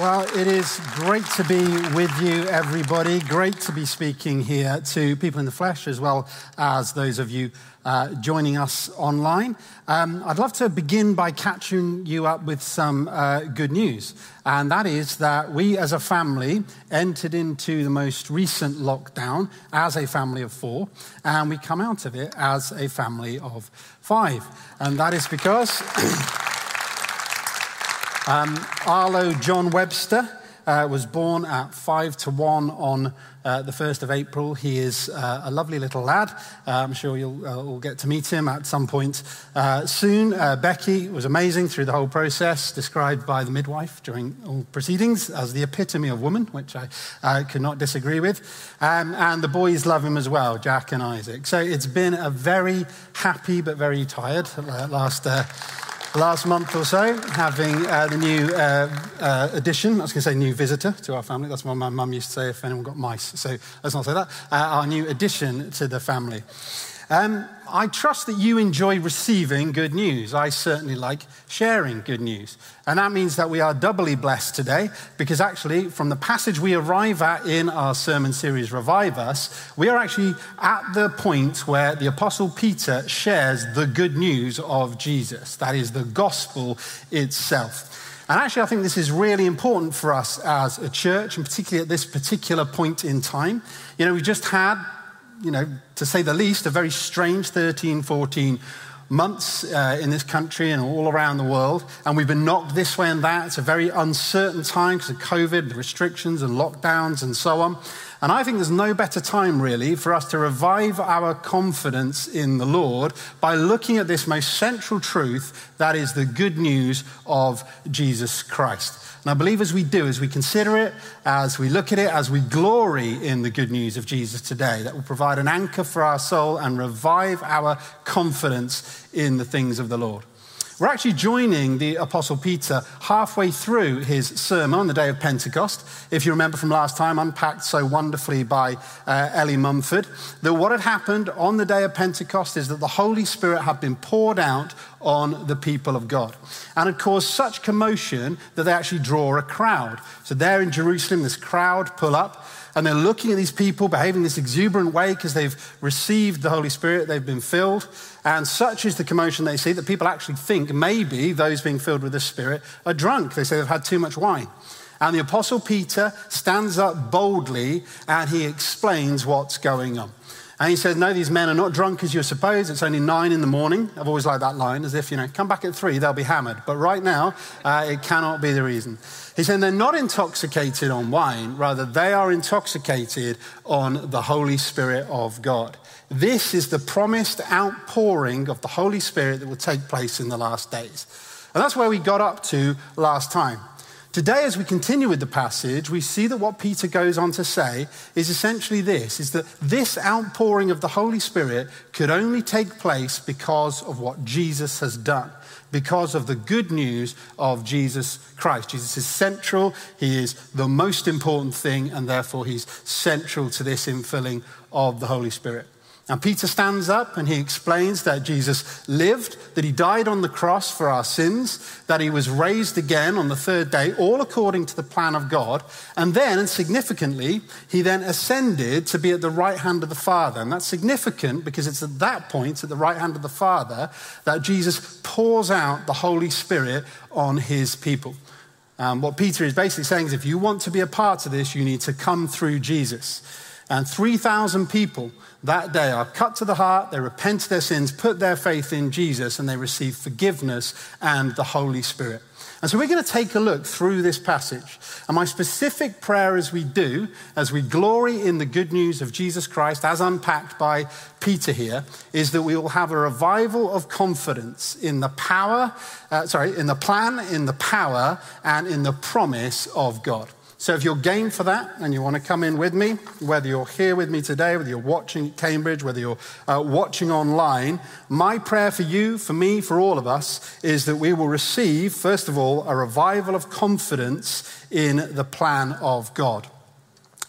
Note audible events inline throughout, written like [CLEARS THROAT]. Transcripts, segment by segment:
Well, it is great to be with you, everybody. Great to be speaking here to people in the flesh as well as those of you uh, joining us online. Um, I'd love to begin by catching you up with some uh, good news, and that is that we as a family entered into the most recent lockdown as a family of four, and we come out of it as a family of five. And that is because. [CLEARS THROAT] Um, Arlo John Webster uh, was born at five to one on uh, the 1st of April. He is uh, a lovely little lad. Uh, I'm sure you'll uh, all get to meet him at some point uh, soon. Becky was amazing through the whole process, described by the midwife during all proceedings as the epitome of woman, which I could not disagree with. Um, and the boys love him as well, Jack and Isaac. So it's been a very happy but very tired last last month or so, having uh, the new uh, uh, addition, I was going to say new visitor to our family. That's what my mum used to say if anyone got mice. So let's not say that. Uh, our new addition to the family. Um, I trust that you enjoy receiving good news. I certainly like sharing good news. And that means that we are doubly blessed today because actually, from the passage we arrive at in our sermon series, Revive Us, we are actually at the point where the Apostle Peter shares the good news of Jesus. That is the gospel itself. And actually, I think this is really important for us as a church, and particularly at this particular point in time. You know, we just had you know, to say the least, a very strange 13, 14 months uh, in this country and all around the world. And we've been knocked this way and that. It's a very uncertain time because of COVID, the restrictions and lockdowns and so on. And I think there's no better time, really, for us to revive our confidence in the Lord by looking at this most central truth that is the good news of Jesus Christ. And I believe as we do, as we consider it, as we look at it, as we glory in the good news of Jesus today, that will provide an anchor for our soul and revive our confidence in the things of the Lord. We're actually joining the Apostle Peter halfway through his sermon on the day of Pentecost. If you remember from last time, unpacked so wonderfully by uh, Ellie Mumford, that what had happened on the day of Pentecost is that the Holy Spirit had been poured out on the people of God. And had caused such commotion that they actually draw a crowd. So there in Jerusalem, this crowd pull up and they're looking at these people behaving this exuberant way because they've received the Holy Spirit, they've been filled. And such is the commotion they see that people actually think maybe those being filled with the Spirit are drunk. They say they've had too much wine. And the Apostle Peter stands up boldly and he explains what's going on. And he says, No, these men are not drunk as you suppose. It's only nine in the morning. I've always liked that line, as if, you know, come back at three, they'll be hammered. But right now, uh, it cannot be the reason. He's saying they're not intoxicated on wine, rather, they are intoxicated on the Holy Spirit of God. This is the promised outpouring of the Holy Spirit that will take place in the last days. And that's where we got up to last time. Today, as we continue with the passage, we see that what Peter goes on to say is essentially this is that this outpouring of the Holy Spirit could only take place because of what Jesus has done, because of the good news of Jesus Christ. Jesus is central, he is the most important thing, and therefore he's central to this infilling of the Holy Spirit. And Peter stands up and he explains that Jesus lived, that he died on the cross for our sins, that he was raised again on the third day, all according to the plan of God. And then, and significantly, he then ascended to be at the right hand of the Father. And that's significant because it's at that point, at the right hand of the Father, that Jesus pours out the Holy Spirit on his people. Um, what Peter is basically saying is if you want to be a part of this, you need to come through Jesus. And 3,000 people that day are cut to the heart, they repent their sins, put their faith in Jesus, and they receive forgiveness and the Holy Spirit. And so we're going to take a look through this passage. And my specific prayer as we do, as we glory in the good news of Jesus Christ, as unpacked by Peter here, is that we will have a revival of confidence in the power, uh, sorry, in the plan, in the power, and in the promise of God. So if you're game for that and you want to come in with me, whether you're here with me today, whether you're watching at Cambridge, whether you're uh, watching online, my prayer for you, for me, for all of us is that we will receive, first of all, a revival of confidence in the plan of God.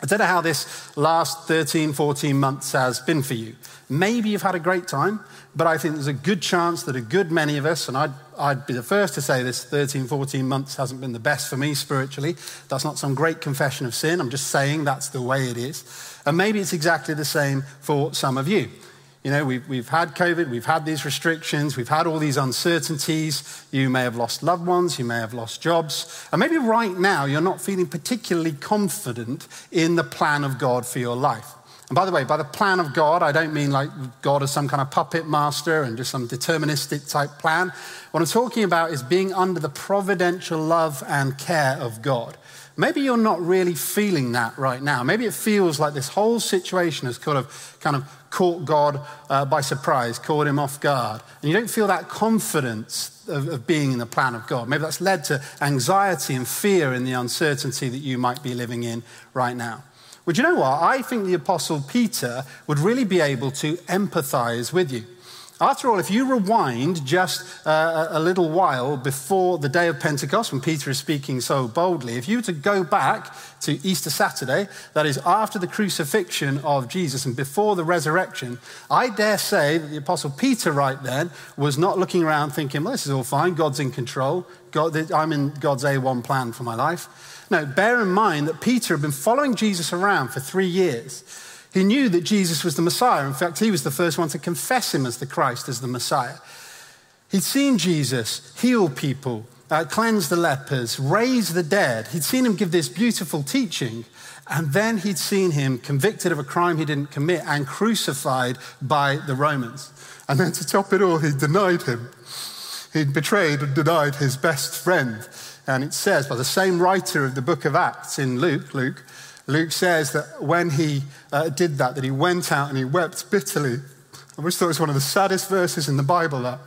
I don't know how this last 13, 14 months has been for you. Maybe you've had a great time, but I think there's a good chance that a good many of us, and I'd I'd be the first to say this 13, 14 months hasn't been the best for me spiritually. That's not some great confession of sin. I'm just saying that's the way it is. And maybe it's exactly the same for some of you. You know, we've, we've had COVID, we've had these restrictions, we've had all these uncertainties. You may have lost loved ones, you may have lost jobs. And maybe right now you're not feeling particularly confident in the plan of God for your life. And by the way, by the plan of God, I don't mean like God as some kind of puppet master and just some deterministic type plan. What I'm talking about is being under the providential love and care of God. Maybe you're not really feeling that right now. Maybe it feels like this whole situation has kind of, kind of caught God uh, by surprise, caught him off guard. And you don't feel that confidence of, of being in the plan of God. Maybe that's led to anxiety and fear in the uncertainty that you might be living in right now. Well, you know what? I think the Apostle Peter would really be able to empathize with you. After all, if you rewind just uh, a little while before the day of Pentecost, when Peter is speaking so boldly, if you were to go back to Easter Saturday, that is after the crucifixion of Jesus and before the resurrection, I dare say that the Apostle Peter, right then, was not looking around thinking, well, this is all fine, God's in control, God, I'm in God's A1 plan for my life. No, bear in mind that Peter had been following Jesus around for three years. He knew that Jesus was the Messiah. In fact, he was the first one to confess him as the Christ, as the Messiah. He'd seen Jesus heal people, uh, cleanse the lepers, raise the dead. He'd seen him give this beautiful teaching. And then he'd seen him convicted of a crime he didn't commit and crucified by the Romans. And then to top it all, he denied him. He'd betrayed and denied his best friend. And it says by the same writer of the book of Acts in Luke, Luke, Luke says that when he uh, did that, that he went out and he wept bitterly. I always thought it was one of the saddest verses in the Bible, that.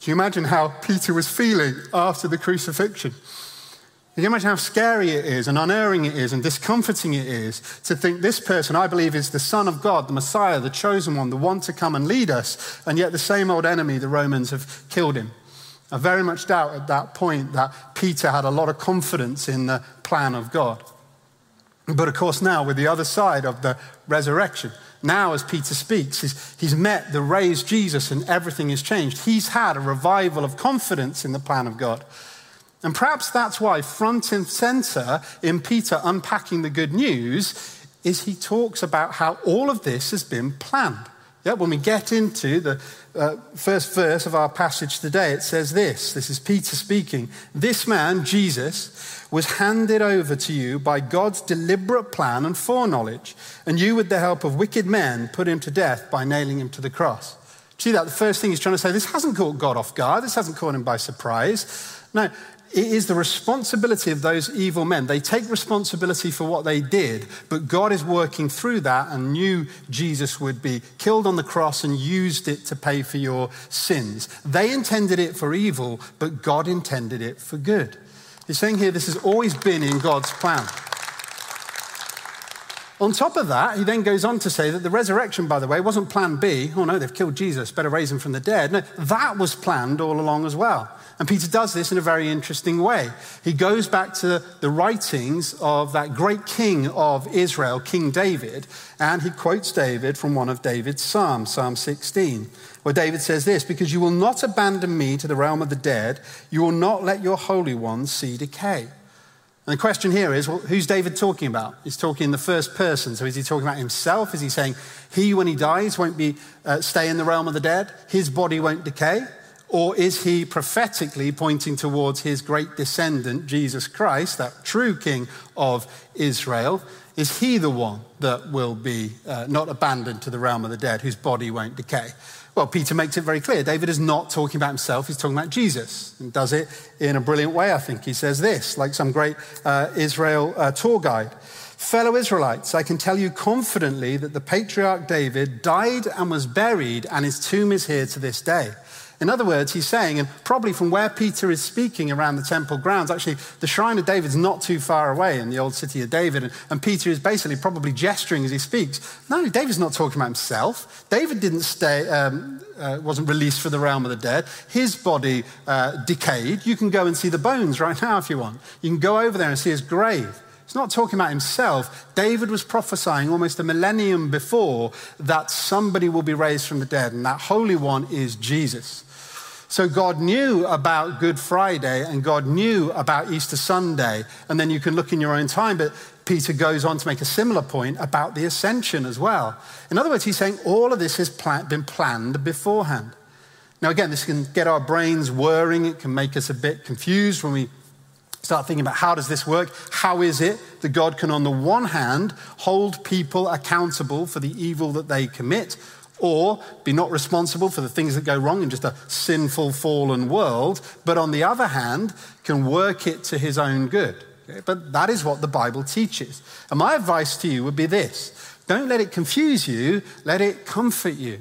Can you imagine how Peter was feeling after the crucifixion? Can you imagine how scary it is and unerring it is and discomforting it is to think this person, I believe, is the Son of God, the Messiah, the chosen one, the one to come and lead us, and yet the same old enemy, the Romans, have killed him. I very much doubt at that point that Peter had a lot of confidence in the plan of God. But of course, now with the other side of the resurrection, now as Peter speaks, he's, he's met the raised Jesus and everything has changed. He's had a revival of confidence in the plan of God. And perhaps that's why, front and center in Peter unpacking the good news, is he talks about how all of this has been planned. Yeah, when we get into the uh, first verse of our passage today, it says this this is Peter speaking. This man, Jesus, was handed over to you by God's deliberate plan and foreknowledge, and you, with the help of wicked men, put him to death by nailing him to the cross. See that? The first thing he's trying to say, this hasn't caught God off guard, this hasn't caught him by surprise. No, it is the responsibility of those evil men. They take responsibility for what they did, but God is working through that and knew Jesus would be killed on the cross and used it to pay for your sins. They intended it for evil, but God intended it for good. He's saying here this has always been in God's plan. On top of that, he then goes on to say that the resurrection, by the way, wasn't plan B. Oh no, they've killed Jesus, better raise him from the dead. No, that was planned all along as well. And Peter does this in a very interesting way. He goes back to the writings of that great king of Israel, King David, and he quotes David from one of David's Psalms, Psalm 16, where David says this Because you will not abandon me to the realm of the dead, you will not let your Holy One see decay. And the question here is well, who's David talking about? He's talking in the first person. So is he talking about himself? Is he saying he, when he dies, won't be, uh, stay in the realm of the dead? His body won't decay? Or is he prophetically pointing towards his great descendant, Jesus Christ, that true king of Israel? Is he the one that will be uh, not abandoned to the realm of the dead, whose body won't decay? Well, Peter makes it very clear. David is not talking about himself, he's talking about Jesus, and does it in a brilliant way, I think. He says this, like some great uh, Israel uh, tour guide. Fellow Israelites, I can tell you confidently that the patriarch David died and was buried, and his tomb is here to this day. In other words, he's saying, and probably from where Peter is speaking around the temple grounds, actually, the shrine of David's not too far away in the old city of David. And, and Peter is basically probably gesturing as he speaks. No, David's not talking about himself. David didn't stay, um, uh, wasn't released for the realm of the dead. His body uh, decayed. You can go and see the bones right now if you want. You can go over there and see his grave. He's not talking about himself. David was prophesying almost a millennium before that somebody will be raised from the dead, and that Holy One is Jesus. So God knew about Good Friday and God knew about Easter Sunday. And then you can look in your own time, but Peter goes on to make a similar point about the ascension as well. In other words, he's saying all of this has been planned beforehand. Now, again, this can get our brains whirring. It can make us a bit confused when we start thinking about how does this work? How is it that God can, on the one hand, hold people accountable for the evil that they commit, or be not responsible for the things that go wrong in just a sinful, fallen world, but on the other hand, can work it to his own good. Okay? But that is what the Bible teaches. And my advice to you would be this don't let it confuse you, let it comfort you.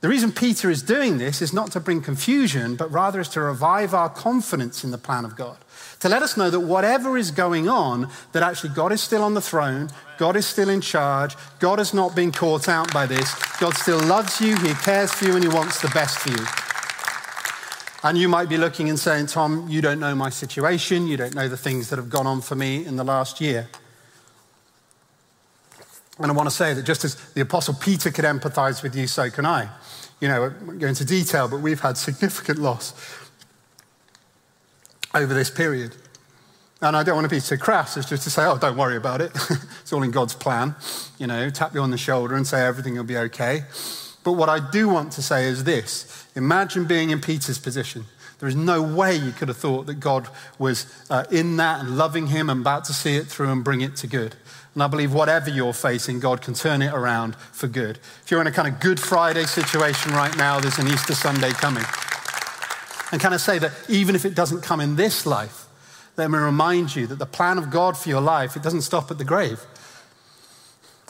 The reason Peter is doing this is not to bring confusion, but rather is to revive our confidence in the plan of God to let us know that whatever is going on, that actually God is still on the throne, God is still in charge, God has not been caught out by this, God still loves you, He cares for you, and He wants the best for you. And you might be looking and saying, Tom, you don't know my situation, you don't know the things that have gone on for me in the last year. And I want to say that just as the Apostle Peter could empathize with you, so can I. You know, go into detail, but we've had significant loss over this period. And I don't want to be too crass as just to say, oh, don't worry about it. [LAUGHS] it's all in God's plan. You know, tap you on the shoulder and say everything will be okay. But what I do want to say is this imagine being in Peter's position. There is no way you could have thought that God was uh, in that and loving him and about to see it through and bring it to good. And I believe whatever you're facing, God can turn it around for good. If you're in a kind of Good Friday situation right now, there's an Easter Sunday coming. And can I say that even if it doesn't come in this life, let me remind you that the plan of God for your life, it doesn't stop at the grave.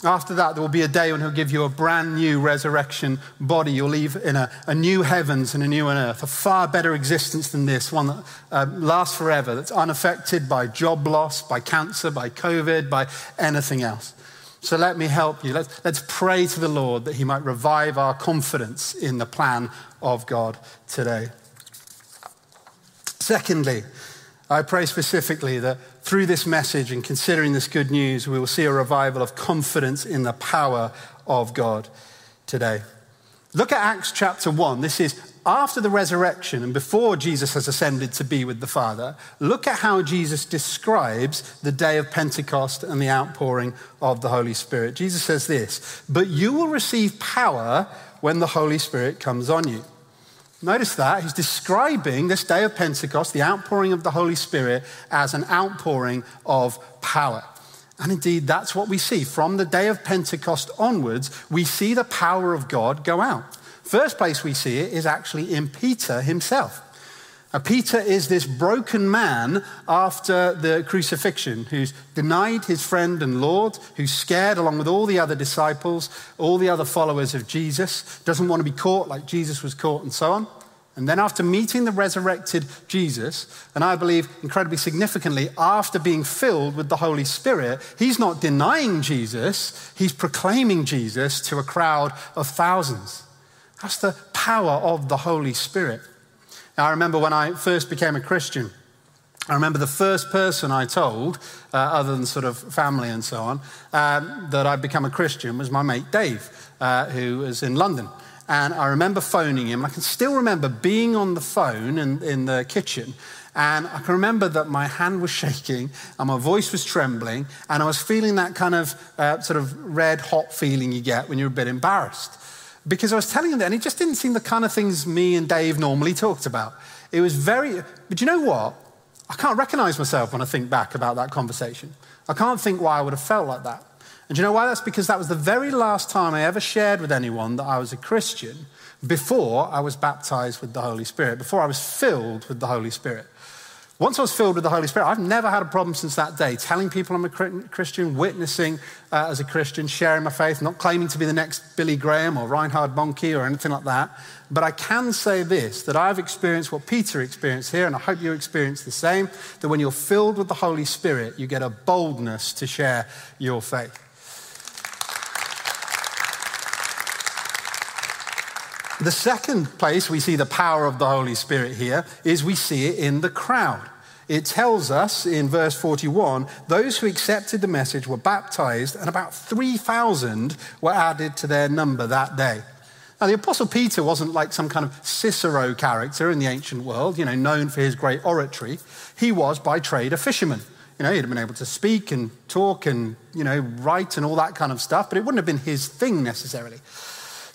After that, there will be a day when He'll give you a brand new resurrection body. You'll live in a, a new heavens and a new earth, a far better existence than this, one that uh, lasts forever, that's unaffected by job loss, by cancer, by COVID, by anything else. So let me help you. Let's, let's pray to the Lord that He might revive our confidence in the plan of God today. Secondly, I pray specifically that through this message and considering this good news, we will see a revival of confidence in the power of God today. Look at Acts chapter 1. This is after the resurrection and before Jesus has ascended to be with the Father. Look at how Jesus describes the day of Pentecost and the outpouring of the Holy Spirit. Jesus says this But you will receive power when the Holy Spirit comes on you. Notice that he's describing this day of Pentecost, the outpouring of the Holy Spirit, as an outpouring of power. And indeed, that's what we see. From the day of Pentecost onwards, we see the power of God go out. First place we see it is actually in Peter himself. Peter is this broken man after the crucifixion who's denied his friend and Lord, who's scared along with all the other disciples, all the other followers of Jesus, doesn't want to be caught like Jesus was caught, and so on. And then, after meeting the resurrected Jesus, and I believe incredibly significantly, after being filled with the Holy Spirit, he's not denying Jesus, he's proclaiming Jesus to a crowd of thousands. That's the power of the Holy Spirit. I remember when I first became a Christian, I remember the first person I told, uh, other than sort of family and so on, um, that I'd become a Christian was my mate Dave, uh, who was in London. And I remember phoning him. I can still remember being on the phone in, in the kitchen. And I can remember that my hand was [LAUGHS] shaking and my voice was trembling. And I was feeling that kind of uh, sort of red hot feeling you get when you're a bit embarrassed because I was telling him that, and it just didn't seem the kind of things me and Dave normally talked about. It was very, but you know what? I can't recognize myself when I think back about that conversation. I can't think why I would have felt like that. And you know why? That's because that was the very last time I ever shared with anyone that I was a Christian before I was baptized with the Holy Spirit, before I was filled with the Holy Spirit. Once I was filled with the Holy Spirit, I've never had a problem since that day telling people I'm a Christian, witnessing uh, as a Christian, sharing my faith, not claiming to be the next Billy Graham or Reinhard Bonnke or anything like that. But I can say this that I've experienced what Peter experienced here, and I hope you experience the same that when you're filled with the Holy Spirit, you get a boldness to share your faith. The second place we see the power of the Holy Spirit here is we see it in the crowd. It tells us in verse 41 those who accepted the message were baptized, and about 3,000 were added to their number that day. Now, the Apostle Peter wasn't like some kind of Cicero character in the ancient world, you know, known for his great oratory. He was by trade a fisherman. You know, he'd have been able to speak and talk and, you know, write and all that kind of stuff, but it wouldn't have been his thing necessarily.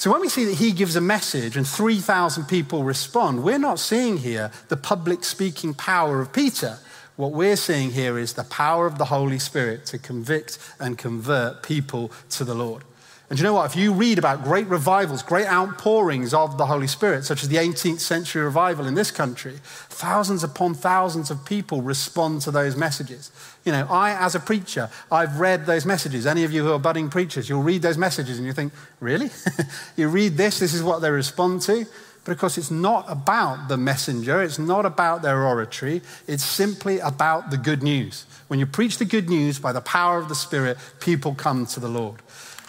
So when we see that he gives a message and 3,000 people respond, we're not seeing here the public speaking power of Peter. What we're seeing here is the power of the Holy Spirit to convict and convert people to the Lord. And you know what? If you read about great revivals, great outpourings of the Holy Spirit, such as the 18th century revival in this country, thousands upon thousands of people respond to those messages. You know, I, as a preacher, I've read those messages. Any of you who are budding preachers, you'll read those messages and you think, really? [LAUGHS] you read this, this is what they respond to? But of course, it's not about the messenger, it's not about their oratory, it's simply about the good news. When you preach the good news by the power of the Spirit, people come to the Lord.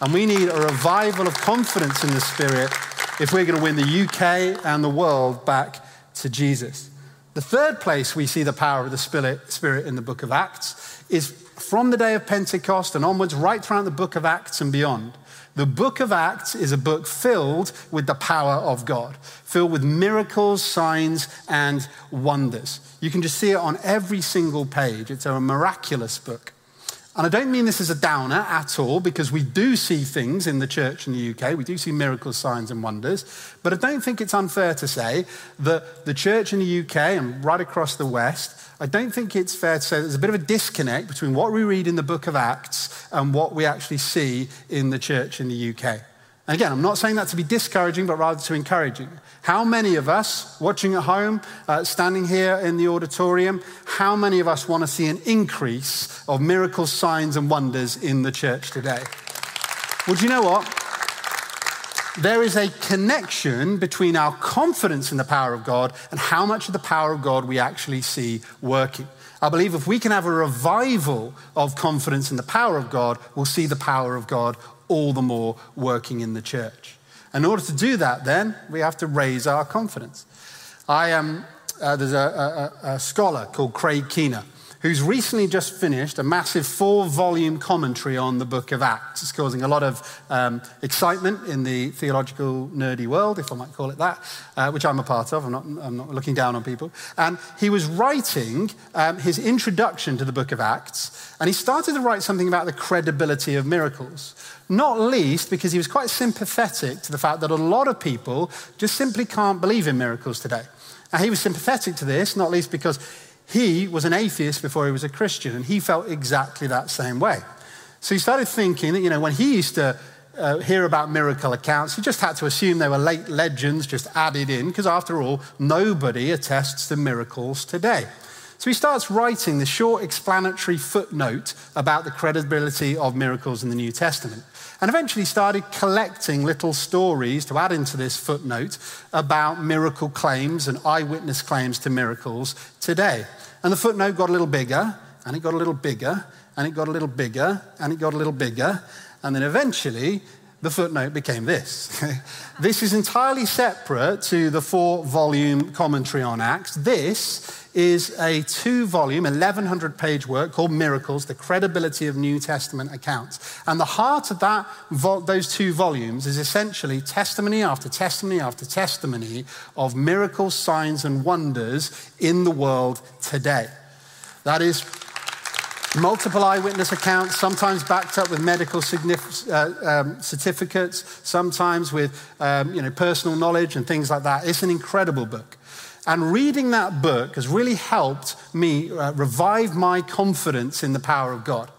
And we need a revival of confidence in the Spirit if we're going to win the UK and the world back to Jesus. The third place we see the power of the Spirit in the book of Acts is from the day of Pentecost and onwards, right throughout the book of Acts and beyond. The book of Acts is a book filled with the power of God, filled with miracles, signs, and wonders. You can just see it on every single page. It's a miraculous book. And I don't mean this as a downer at all, because we do see things in the church in the UK. We do see miracles, signs, and wonders. But I don't think it's unfair to say that the church in the UK and right across the West, I don't think it's fair to say there's a bit of a disconnect between what we read in the book of Acts and what we actually see in the church in the UK. And again, I'm not saying that to be discouraging, but rather to encouraging. How many of us watching at home, uh, standing here in the auditorium, how many of us want to see an increase of miracles, signs, and wonders in the church today? Well, do you know what? There is a connection between our confidence in the power of God and how much of the power of God we actually see working. I believe if we can have a revival of confidence in the power of God, we'll see the power of God all the more working in the church. In order to do that, then, we have to raise our confidence. I am, uh, there's a, a, a, scholar called Craig Keener who's recently just finished a massive four volume commentary on the book of Acts. It's causing a lot of um, excitement in the theological nerdy world, if I might call it that, uh, which I'm a part of. I'm not, I'm not, looking down on people. And he was writing um, his introduction to the book of Acts, and he started to write something about the credibility of miracles not least because he was quite sympathetic to the fact that a lot of people just simply can't believe in miracles today. And he was sympathetic to this, not least because he was an atheist before he was a Christian, and he felt exactly that same way. So he started thinking that, you know, when he used to uh, hear about miracle accounts, he just had to assume they were late legends just added in, because after all, nobody attests to miracles today. So he starts writing the short explanatory footnote about the credibility of miracles in the New Testament. And eventually started collecting little stories to add into this footnote about miracle claims and eyewitness claims to miracles today. And the footnote got a little bigger, and it got a little bigger, and it got a little bigger, and it got a little bigger. And then eventually, the footnote became this. [LAUGHS] this is entirely separate to the four volume commentary on Acts. This is a two volume, 1100 page work called Miracles The Credibility of New Testament Accounts. And the heart of that, those two volumes is essentially testimony after testimony after testimony of miracles, signs, and wonders in the world today. That is multiple eyewitness accounts, sometimes backed up with medical uh, um, certificates, sometimes with um, you know, personal knowledge and things like that. It's an incredible book. And reading that book has really helped me uh, revive my confidence in the power of God.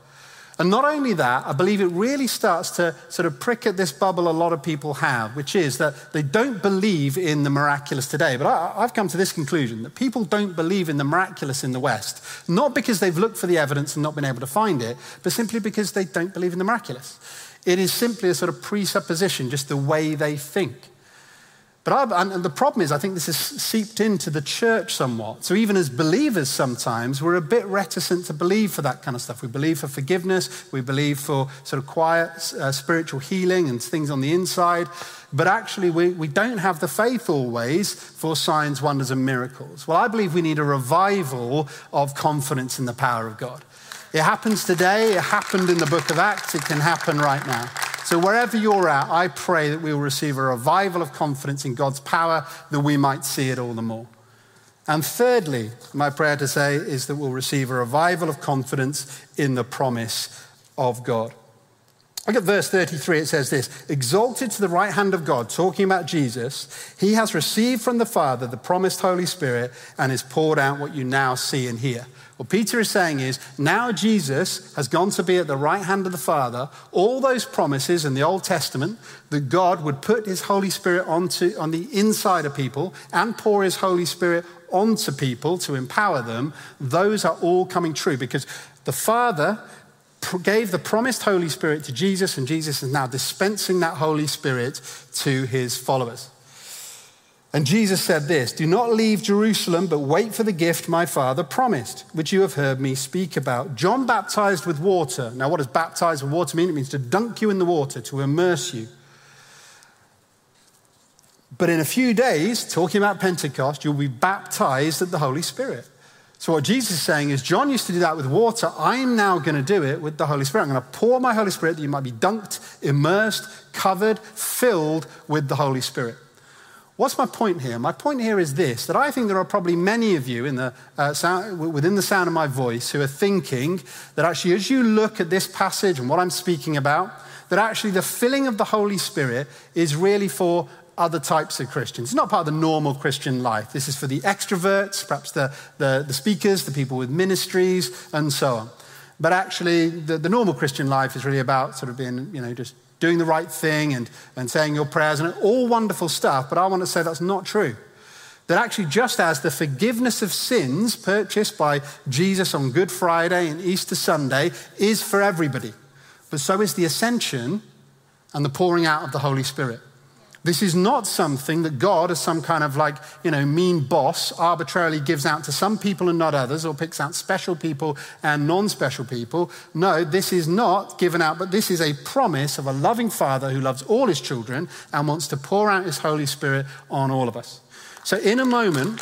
And not only that, I believe it really starts to sort of prick at this bubble a lot of people have, which is that they don't believe in the miraculous today. But I, have come to this conclusion that people don't believe in the miraculous in the West, not because they've looked for the evidence and not been able to find it, but simply because they don't believe in the miraculous. It is simply a sort of presupposition, just the way they think. But I, and the problem is, I think this has seeped into the church somewhat. So even as believers, sometimes we're a bit reticent to believe for that kind of stuff. We believe for forgiveness, we believe for sort of quiet uh, spiritual healing and things on the inside. But actually, we, we don't have the faith always for signs, wonders, and miracles. Well, I believe we need a revival of confidence in the power of God. It happens today, it happened in the book of Acts, it can happen right now. So, wherever you're at, I pray that we will receive a revival of confidence in God's power that we might see it all the more. And thirdly, my prayer to say is that we'll receive a revival of confidence in the promise of God. Look at verse 33, it says this Exalted to the right hand of God, talking about Jesus, he has received from the Father the promised Holy Spirit and has poured out what you now see and hear. What Peter is saying is now Jesus has gone to be at the right hand of the Father. All those promises in the Old Testament that God would put his Holy Spirit onto, on the inside of people and pour his Holy Spirit onto people to empower them, those are all coming true because the Father gave the promised Holy Spirit to Jesus, and Jesus is now dispensing that Holy Spirit to his followers. And Jesus said this Do not leave Jerusalem, but wait for the gift my Father promised, which you have heard me speak about. John baptized with water. Now, what does baptize with water mean? It means to dunk you in the water, to immerse you. But in a few days, talking about Pentecost, you'll be baptized at the Holy Spirit. So, what Jesus is saying is, John used to do that with water. I'm now going to do it with the Holy Spirit. I'm going to pour my Holy Spirit that you might be dunked, immersed, covered, filled with the Holy Spirit. What's my point here? My point here is this that I think there are probably many of you in the, uh, sound, within the sound of my voice who are thinking that actually, as you look at this passage and what I'm speaking about, that actually the filling of the Holy Spirit is really for other types of Christians. It's not part of the normal Christian life. This is for the extroverts, perhaps the, the, the speakers, the people with ministries, and so on. But actually, the, the normal Christian life is really about sort of being, you know, just doing the right thing and, and saying your prayers and all wonderful stuff, but I want to say that's not true. That actually, just as the forgiveness of sins purchased by Jesus on Good Friday and Easter Sunday is for everybody, but so is the ascension and the pouring out of the Holy Spirit. This is not something that God, as some kind of like, you know, mean boss, arbitrarily gives out to some people and not others, or picks out special people and non special people. No, this is not given out, but this is a promise of a loving Father who loves all his children and wants to pour out his Holy Spirit on all of us. So, in a moment,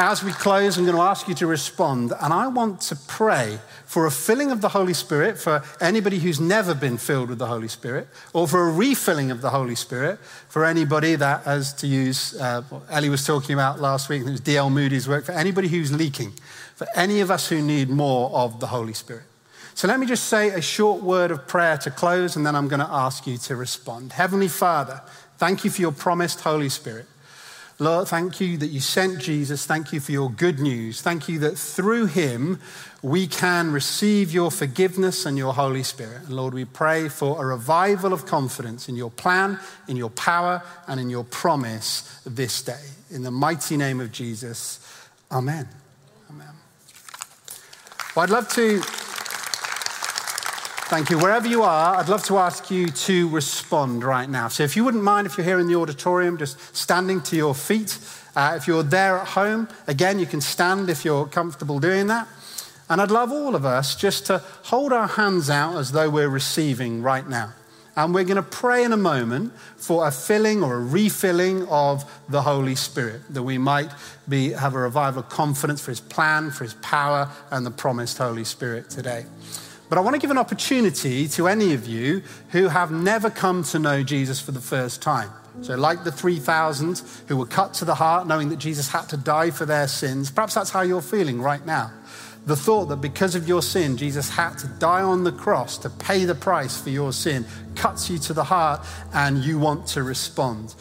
as we close, I'm going to ask you to respond, and I want to pray for a filling of the Holy Spirit for anybody who's never been filled with the Holy Spirit, or for a refilling of the Holy Spirit for anybody that, as to use uh, what Ellie was talking about last week, it was D.L. Moody's work, for anybody who's leaking, for any of us who need more of the Holy Spirit. So let me just say a short word of prayer to close, and then I'm going to ask you to respond. Heavenly Father, thank you for your promised Holy Spirit. Lord, thank you that you sent Jesus. Thank you for your good news. Thank you that through him we can receive your forgiveness and your Holy Spirit. And Lord, we pray for a revival of confidence in your plan, in your power, and in your promise this day. In the mighty name of Jesus, amen. Amen. Well, I'd love to Thank you. Wherever you are, I'd love to ask you to respond right now. So, if you wouldn't mind, if you're here in the auditorium, just standing to your feet. Uh, if you're there at home, again, you can stand if you're comfortable doing that. And I'd love all of us just to hold our hands out as though we're receiving right now. And we're going to pray in a moment for a filling or a refilling of the Holy Spirit, that we might be, have a revival of confidence for His plan, for His power, and the promised Holy Spirit today. But I want to give an opportunity to any of you who have never come to know Jesus for the first time. So, like the 3,000 who were cut to the heart, knowing that Jesus had to die for their sins, perhaps that's how you're feeling right now. The thought that because of your sin, Jesus had to die on the cross to pay the price for your sin cuts you to the heart and you want to respond.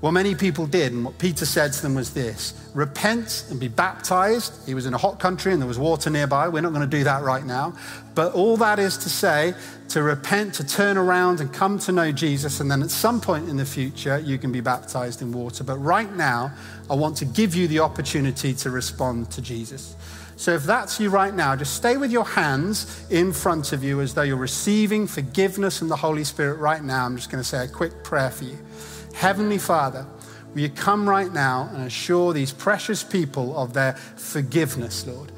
Well, many people did, and what Peter said to them was this repent and be baptized. He was in a hot country and there was water nearby. We're not going to do that right now. But all that is to say, to repent, to turn around and come to know Jesus, and then at some point in the future, you can be baptized in water. But right now, I want to give you the opportunity to respond to Jesus. So if that's you right now, just stay with your hands in front of you as though you're receiving forgiveness and the Holy Spirit right now. I'm just going to say a quick prayer for you. Heavenly Father, will you come right now and assure these precious people of their forgiveness, Lord?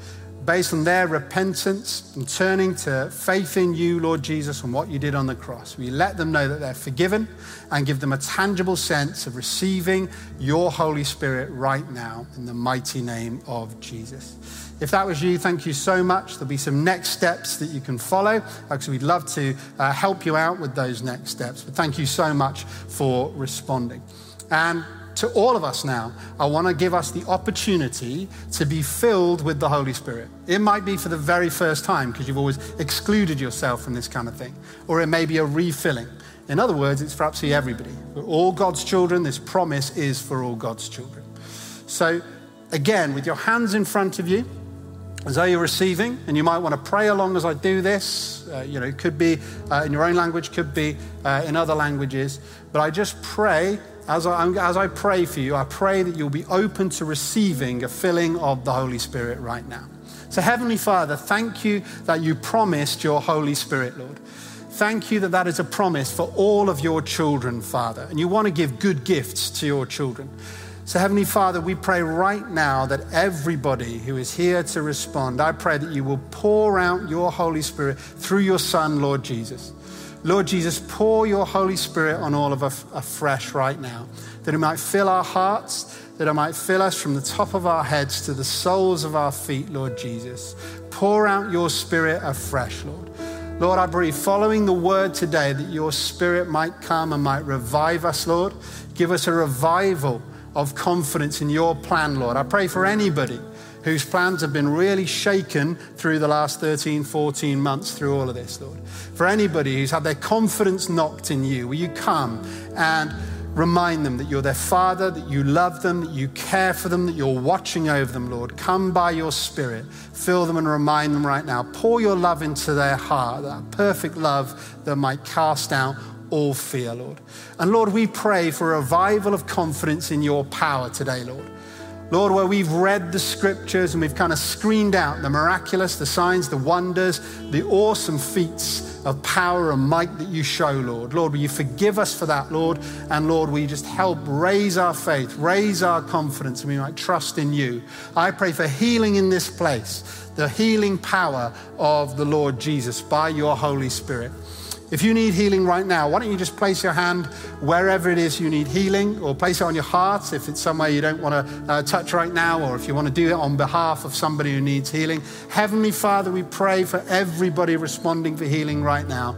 Based on their repentance and turning to faith in you, Lord Jesus, and what you did on the cross. You let them know that they're forgiven and give them a tangible sense of receiving your Holy Spirit right now in the mighty name of Jesus? If that was you, thank you so much. There'll be some next steps that you can follow because we'd love to uh, help you out with those next steps. But thank you so much for responding. And to all of us now, I want to give us the opportunity to be filled with the Holy Spirit. It might be for the very first time because you've always excluded yourself from this kind of thing, or it may be a refilling. In other words, it's for absolutely everybody. We're all God's children. This promise is for all God's children. So, again, with your hands in front of you, as though you're receiving, and you might want to pray along as I do this. Uh, you know, it could be uh, in your own language, could be uh, in other languages. But I just pray, as I, as I pray for you, I pray that you'll be open to receiving a filling of the Holy Spirit right now. So, Heavenly Father, thank you that you promised your Holy Spirit, Lord. Thank you that that is a promise for all of your children, Father. And you want to give good gifts to your children. So, Heavenly Father, we pray right now that everybody who is here to respond, I pray that you will pour out your Holy Spirit through your Son, Lord Jesus. Lord Jesus, pour your Holy Spirit on all of us afresh right now, that it might fill our hearts, that it might fill us from the top of our heads to the soles of our feet, Lord Jesus. Pour out your Spirit afresh, Lord. Lord, I pray, following the word today, that your Spirit might come and might revive us, Lord. Give us a revival of confidence in your plan, Lord. I pray for anybody whose plans have been really shaken through the last 13, 14 months through all of this, Lord. For anybody who's had their confidence knocked in you, will you come and remind them that you're their father, that you love them, that you care for them, that you're watching over them, Lord. Come by your spirit, fill them and remind them right now. Pour your love into their heart, that perfect love that might cast out all fear, Lord. And Lord, we pray for a revival of confidence in your power today, Lord. Lord, where we've read the scriptures and we've kind of screened out the miraculous, the signs, the wonders, the awesome feats of power and might that you show, Lord. Lord, will you forgive us for that, Lord? And Lord, will you just help raise our faith, raise our confidence, and we might trust in you. I pray for healing in this place, the healing power of the Lord Jesus by your Holy Spirit. If you need healing right now, why don't you just place your hand wherever it is you need healing, or place it on your heart if it's somewhere you don't want to uh, touch right now, or if you want to do it on behalf of somebody who needs healing. Heavenly Father, we pray for everybody responding for healing right now.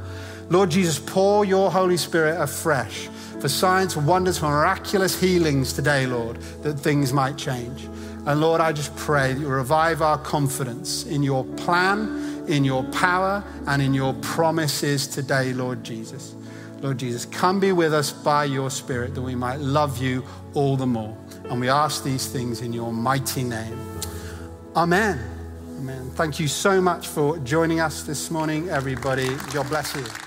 Lord Jesus, pour your Holy Spirit afresh for signs, wonders, miraculous healings today, Lord, that things might change. And Lord, I just pray that you revive our confidence in your plan in your power and in your promises today, Lord Jesus. Lord Jesus, come be with us by your Spirit that we might love you all the more. And we ask these things in your mighty name. Amen. Amen. Thank you so much for joining us this morning, everybody. God bless you.